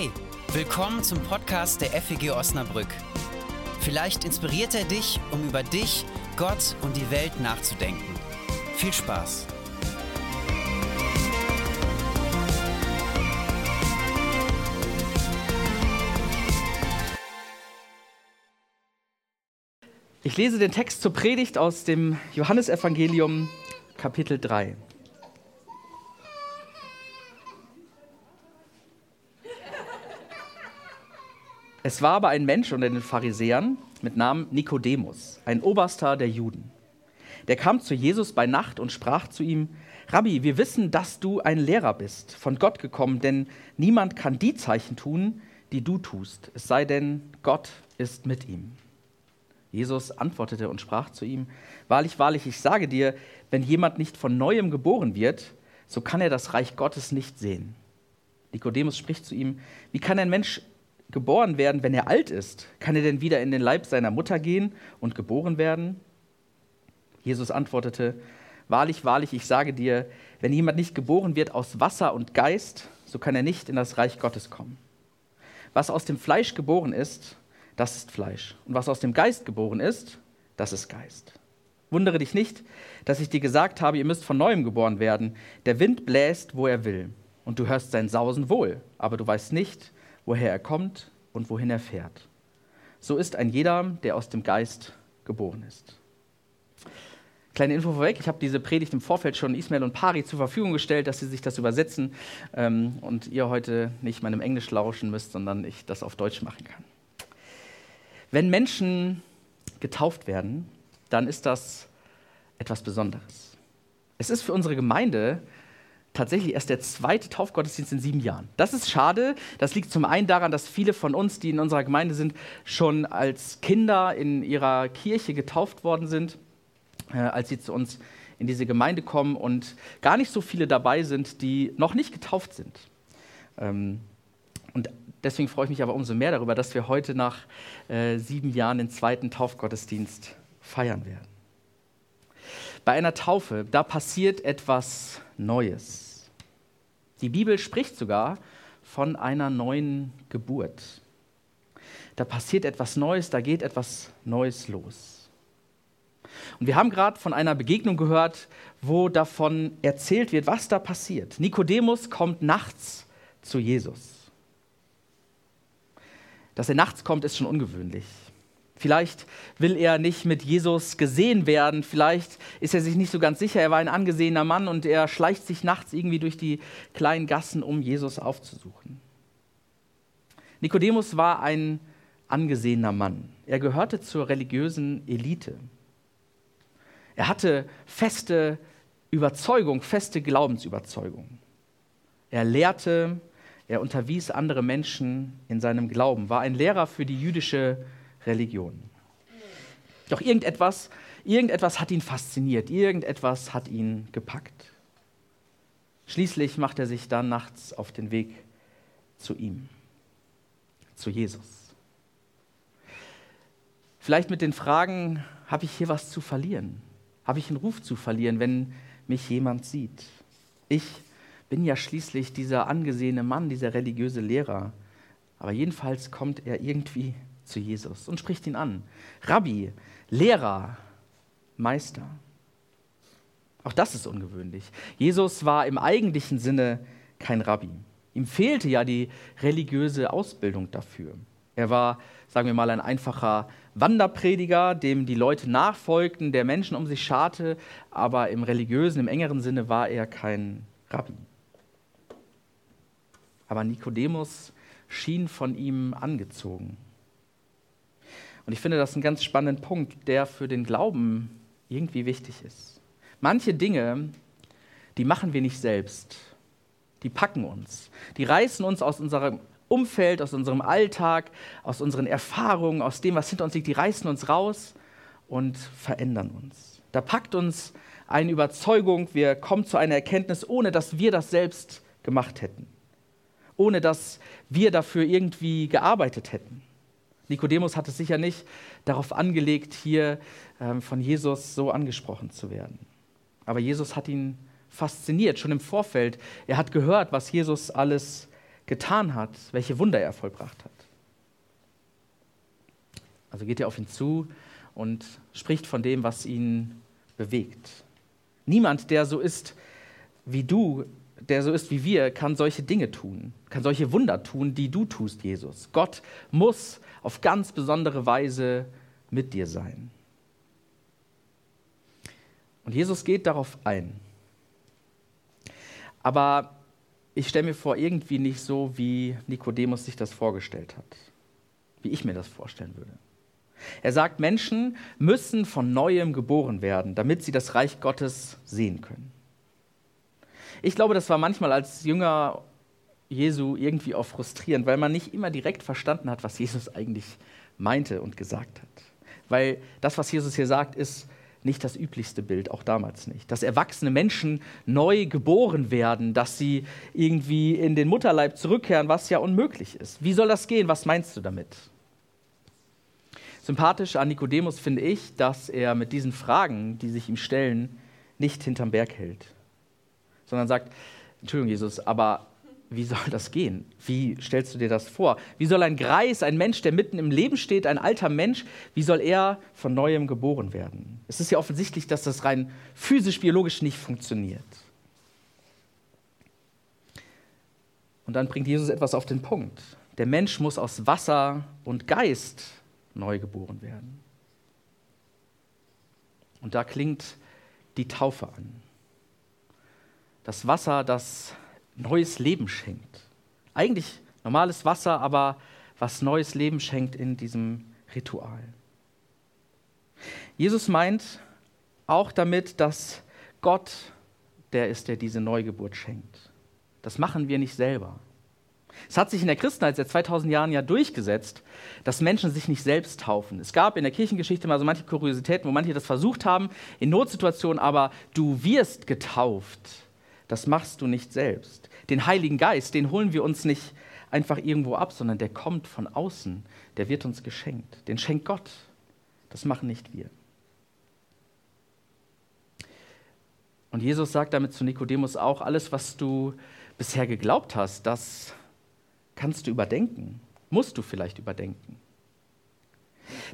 Hey, willkommen zum Podcast der FEG Osnabrück. Vielleicht inspiriert er dich, um über dich, Gott und die Welt nachzudenken. Viel Spaß! Ich lese den Text zur Predigt aus dem Johannesevangelium Kapitel 3. Es war aber ein Mensch unter den Pharisäern mit Namen Nikodemus, ein Oberster der Juden. Der kam zu Jesus bei Nacht und sprach zu ihm, Rabbi, wir wissen, dass du ein Lehrer bist, von Gott gekommen, denn niemand kann die Zeichen tun, die du tust, es sei denn, Gott ist mit ihm. Jesus antwortete und sprach zu ihm, Wahrlich, wahrlich, ich sage dir, wenn jemand nicht von neuem geboren wird, so kann er das Reich Gottes nicht sehen. Nikodemus spricht zu ihm, Wie kann ein Mensch geboren werden, wenn er alt ist? Kann er denn wieder in den Leib seiner Mutter gehen und geboren werden? Jesus antwortete, Wahrlich, wahrlich, ich sage dir, wenn jemand nicht geboren wird aus Wasser und Geist, so kann er nicht in das Reich Gottes kommen. Was aus dem Fleisch geboren ist, das ist Fleisch. Und was aus dem Geist geboren ist, das ist Geist. Wundere dich nicht, dass ich dir gesagt habe, ihr müsst von neuem geboren werden. Der Wind bläst, wo er will, und du hörst sein Sausen wohl, aber du weißt nicht, woher er kommt und wohin er fährt. So ist ein jeder, der aus dem Geist geboren ist. Kleine Info vorweg, ich habe diese Predigt im Vorfeld schon Ismail und Pari zur Verfügung gestellt, dass sie sich das übersetzen ähm, und ihr heute nicht meinem Englisch lauschen müsst, sondern ich das auf Deutsch machen kann. Wenn Menschen getauft werden, dann ist das etwas Besonderes. Es ist für unsere Gemeinde tatsächlich erst der zweite Taufgottesdienst in sieben Jahren. Das ist schade. Das liegt zum einen daran, dass viele von uns, die in unserer Gemeinde sind, schon als Kinder in ihrer Kirche getauft worden sind, äh, als sie zu uns in diese Gemeinde kommen und gar nicht so viele dabei sind, die noch nicht getauft sind. Ähm, und deswegen freue ich mich aber umso mehr darüber, dass wir heute nach äh, sieben Jahren den zweiten Taufgottesdienst feiern werden. Bei einer Taufe, da passiert etwas Neues. Die Bibel spricht sogar von einer neuen Geburt. Da passiert etwas Neues, da geht etwas Neues los. Und wir haben gerade von einer Begegnung gehört, wo davon erzählt wird, was da passiert. Nikodemus kommt nachts zu Jesus. Dass er nachts kommt, ist schon ungewöhnlich. Vielleicht will er nicht mit Jesus gesehen werden, vielleicht ist er sich nicht so ganz sicher, er war ein angesehener Mann und er schleicht sich nachts irgendwie durch die kleinen Gassen, um Jesus aufzusuchen. Nikodemus war ein angesehener Mann. Er gehörte zur religiösen Elite. Er hatte feste Überzeugung, feste Glaubensüberzeugung. Er lehrte, er unterwies andere Menschen in seinem Glauben, war ein Lehrer für die jüdische Religion. Doch irgendetwas, irgendetwas hat ihn fasziniert, irgendetwas hat ihn gepackt. Schließlich macht er sich dann nachts auf den Weg zu ihm, zu Jesus. Vielleicht mit den Fragen, habe ich hier was zu verlieren? Habe ich einen Ruf zu verlieren, wenn mich jemand sieht? Ich bin ja schließlich dieser angesehene Mann, dieser religiöse Lehrer. Aber jedenfalls kommt er irgendwie zu Jesus und spricht ihn an. Rabbi, Lehrer, Meister. Auch das ist ungewöhnlich. Jesus war im eigentlichen Sinne kein Rabbi. Ihm fehlte ja die religiöse Ausbildung dafür. Er war, sagen wir mal, ein einfacher Wanderprediger, dem die Leute nachfolgten, der Menschen um sich scharte, aber im religiösen, im engeren Sinne war er kein Rabbi. Aber Nikodemus schien von ihm angezogen. Und ich finde das einen ganz spannenden Punkt, der für den Glauben irgendwie wichtig ist. Manche Dinge, die machen wir nicht selbst. Die packen uns. Die reißen uns aus unserem Umfeld, aus unserem Alltag, aus unseren Erfahrungen, aus dem, was hinter uns liegt. Die reißen uns raus und verändern uns. Da packt uns eine Überzeugung, wir kommen zu einer Erkenntnis, ohne dass wir das selbst gemacht hätten. Ohne dass wir dafür irgendwie gearbeitet hätten. Nikodemus hat es sicher nicht darauf angelegt, hier ähm, von Jesus so angesprochen zu werden. Aber Jesus hat ihn fasziniert, schon im Vorfeld. Er hat gehört, was Jesus alles getan hat, welche Wunder er vollbracht hat. Also geht er auf ihn zu und spricht von dem, was ihn bewegt. Niemand, der so ist wie du, der so ist wie wir, kann solche Dinge tun, kann solche Wunder tun, die du tust, Jesus. Gott muss auf ganz besondere Weise mit dir sein. Und Jesus geht darauf ein. Aber ich stelle mir vor, irgendwie nicht so, wie Nikodemus sich das vorgestellt hat, wie ich mir das vorstellen würde. Er sagt, Menschen müssen von neuem geboren werden, damit sie das Reich Gottes sehen können. Ich glaube, das war manchmal als Jünger Jesu irgendwie auch frustrierend, weil man nicht immer direkt verstanden hat, was Jesus eigentlich meinte und gesagt hat. Weil das, was Jesus hier sagt, ist nicht das üblichste Bild, auch damals nicht. Dass erwachsene Menschen neu geboren werden, dass sie irgendwie in den Mutterleib zurückkehren, was ja unmöglich ist. Wie soll das gehen? Was meinst du damit? Sympathisch an Nikodemus finde ich, dass er mit diesen Fragen, die sich ihm stellen, nicht hinterm Berg hält, sondern sagt, Entschuldigung Jesus, aber wie soll das gehen? Wie stellst du dir das vor? Wie soll ein Greis, ein Mensch, der mitten im Leben steht, ein alter Mensch, wie soll er von neuem geboren werden? Es ist ja offensichtlich, dass das rein physisch-biologisch nicht funktioniert. Und dann bringt Jesus etwas auf den Punkt. Der Mensch muss aus Wasser und Geist neu geboren werden. Und da klingt die Taufe an. Das Wasser, das neues Leben schenkt. Eigentlich normales Wasser, aber was neues Leben schenkt in diesem Ritual. Jesus meint auch damit, dass Gott der ist, der diese Neugeburt schenkt. Das machen wir nicht selber. Es hat sich in der Christenheit seit 2000 Jahren ja durchgesetzt, dass Menschen sich nicht selbst taufen. Es gab in der Kirchengeschichte mal so manche Kuriositäten, wo manche das versucht haben, in Notsituationen, aber du wirst getauft. Das machst du nicht selbst. Den Heiligen Geist, den holen wir uns nicht einfach irgendwo ab, sondern der kommt von außen. Der wird uns geschenkt. Den schenkt Gott. Das machen nicht wir. Und Jesus sagt damit zu Nikodemus auch, alles, was du bisher geglaubt hast, das kannst du überdenken. Musst du vielleicht überdenken.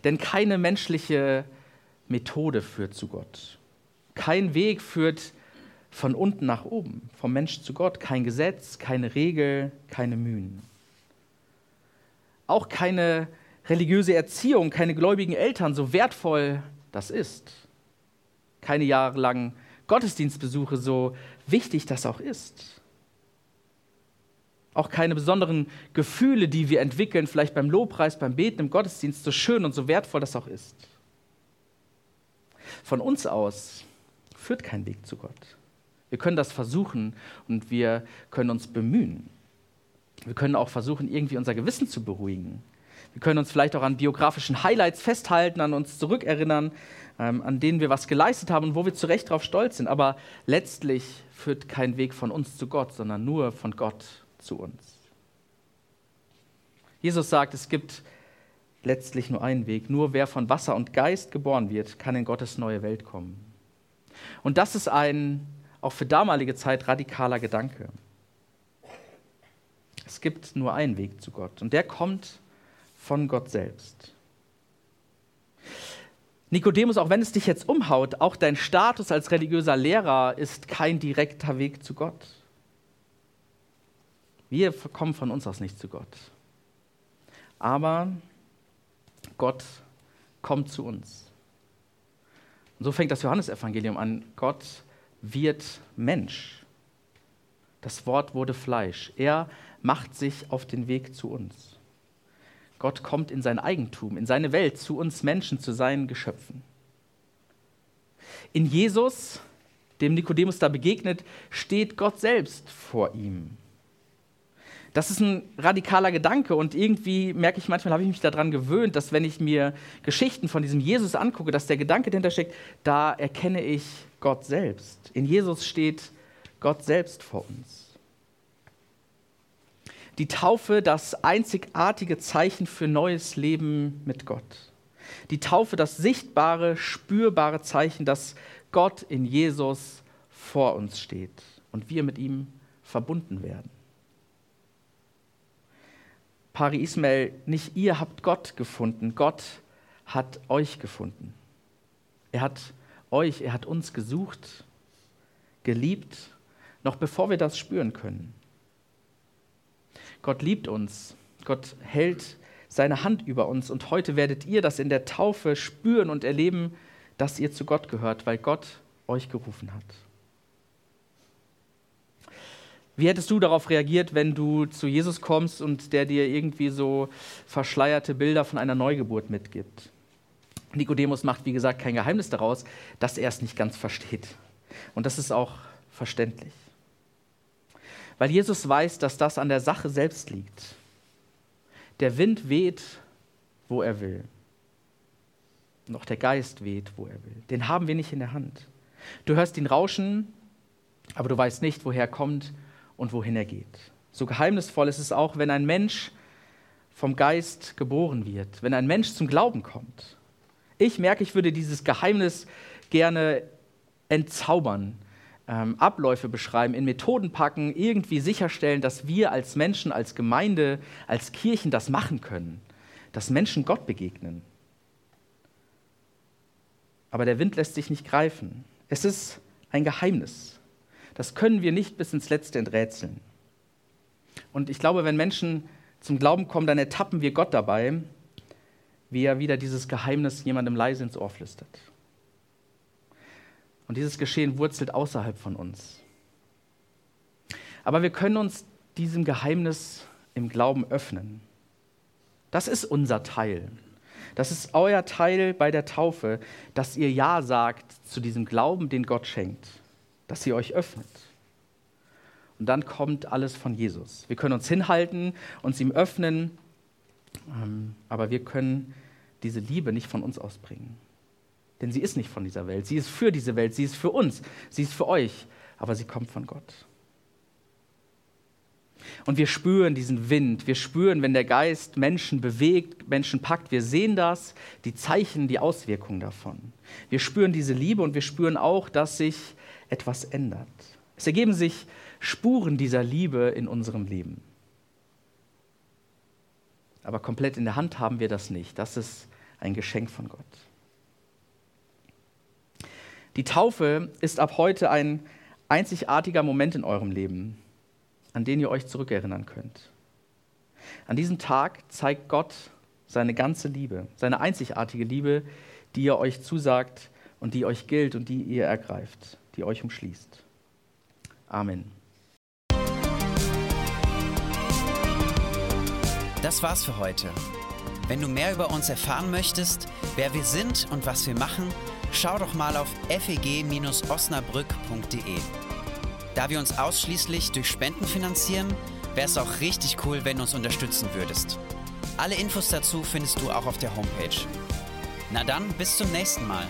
Denn keine menschliche Methode führt zu Gott. Kein Weg führt von unten nach oben, vom Mensch zu Gott. Kein Gesetz, keine Regel, keine Mühen. Auch keine religiöse Erziehung, keine gläubigen Eltern, so wertvoll das ist. Keine jahrelangen Gottesdienstbesuche, so wichtig das auch ist. Auch keine besonderen Gefühle, die wir entwickeln, vielleicht beim Lobpreis, beim Beten, im Gottesdienst, so schön und so wertvoll das auch ist. Von uns aus führt kein Weg zu Gott. Wir können das versuchen und wir können uns bemühen. Wir können auch versuchen, irgendwie unser Gewissen zu beruhigen. Wir können uns vielleicht auch an biografischen Highlights festhalten, an uns zurückerinnern, ähm, an denen wir was geleistet haben und wo wir zu Recht darauf stolz sind. Aber letztlich führt kein Weg von uns zu Gott, sondern nur von Gott zu uns. Jesus sagt, es gibt letztlich nur einen Weg. Nur wer von Wasser und Geist geboren wird, kann in Gottes neue Welt kommen. Und das ist ein auch für damalige Zeit radikaler Gedanke. Es gibt nur einen Weg zu Gott und der kommt von Gott selbst. Nikodemus, auch wenn es dich jetzt umhaut, auch dein Status als religiöser Lehrer ist kein direkter Weg zu Gott. Wir kommen von uns aus nicht zu Gott. Aber Gott kommt zu uns. Und so fängt das Johannesevangelium an. Gott wird Mensch. Das Wort wurde Fleisch. Er macht sich auf den Weg zu uns. Gott kommt in sein Eigentum, in seine Welt, zu uns Menschen, zu seinen Geschöpfen. In Jesus, dem Nikodemus da begegnet, steht Gott selbst vor ihm. Das ist ein radikaler Gedanke und irgendwie merke ich manchmal, habe ich mich daran gewöhnt, dass wenn ich mir Geschichten von diesem Jesus angucke, dass der Gedanke dahinter steckt, da erkenne ich Gott selbst. In Jesus steht Gott selbst vor uns. Die Taufe, das einzigartige Zeichen für neues Leben mit Gott. Die Taufe, das sichtbare, spürbare Zeichen, dass Gott in Jesus vor uns steht und wir mit ihm verbunden werden. Pari Ismael, nicht ihr habt Gott gefunden, Gott hat euch gefunden. Er hat euch, er hat uns gesucht, geliebt, noch bevor wir das spüren können. Gott liebt uns, Gott hält seine Hand über uns und heute werdet ihr das in der Taufe spüren und erleben, dass ihr zu Gott gehört, weil Gott euch gerufen hat. Wie hättest du darauf reagiert, wenn du zu Jesus kommst und der dir irgendwie so verschleierte Bilder von einer Neugeburt mitgibt? Nikodemus macht, wie gesagt, kein Geheimnis daraus, dass er es nicht ganz versteht. Und das ist auch verständlich. Weil Jesus weiß, dass das an der Sache selbst liegt. Der Wind weht, wo er will. Auch der Geist weht, wo er will. Den haben wir nicht in der Hand. Du hörst ihn rauschen, aber du weißt nicht, woher er kommt und wohin er geht. So geheimnisvoll ist es auch, wenn ein Mensch vom Geist geboren wird, wenn ein Mensch zum Glauben kommt. Ich merke, ich würde dieses Geheimnis gerne entzaubern, ähm, Abläufe beschreiben, in Methoden packen, irgendwie sicherstellen, dass wir als Menschen, als Gemeinde, als Kirchen das machen können, dass Menschen Gott begegnen. Aber der Wind lässt sich nicht greifen. Es ist ein Geheimnis. Das können wir nicht bis ins Letzte enträtseln. Und ich glaube, wenn Menschen zum Glauben kommen, dann ertappen wir Gott dabei, wie er wieder dieses Geheimnis jemandem leise ins Ohr flüstert. Und dieses Geschehen wurzelt außerhalb von uns. Aber wir können uns diesem Geheimnis im Glauben öffnen. Das ist unser Teil. Das ist euer Teil bei der Taufe, dass ihr Ja sagt zu diesem Glauben, den Gott schenkt dass ihr euch öffnet. Und dann kommt alles von Jesus. Wir können uns hinhalten, uns ihm öffnen, aber wir können diese Liebe nicht von uns ausbringen. Denn sie ist nicht von dieser Welt. Sie ist für diese Welt. Sie ist für uns. Sie ist für euch. Aber sie kommt von Gott. Und wir spüren diesen Wind. Wir spüren, wenn der Geist Menschen bewegt, Menschen packt. Wir sehen das, die Zeichen, die Auswirkungen davon. Wir spüren diese Liebe und wir spüren auch, dass sich etwas ändert. Es ergeben sich Spuren dieser Liebe in unserem Leben. Aber komplett in der Hand haben wir das nicht. Das ist ein Geschenk von Gott. Die Taufe ist ab heute ein einzigartiger Moment in eurem Leben, an den ihr euch zurückerinnern könnt. An diesem Tag zeigt Gott seine ganze Liebe, seine einzigartige Liebe, die er euch zusagt und die euch gilt und die ihr ergreift die euch umschließt. Amen. Das war's für heute. Wenn du mehr über uns erfahren möchtest, wer wir sind und was wir machen, schau doch mal auf feg-osnabrück.de. Da wir uns ausschließlich durch Spenden finanzieren, wäre es auch richtig cool, wenn du uns unterstützen würdest. Alle Infos dazu findest du auch auf der Homepage. Na dann, bis zum nächsten Mal.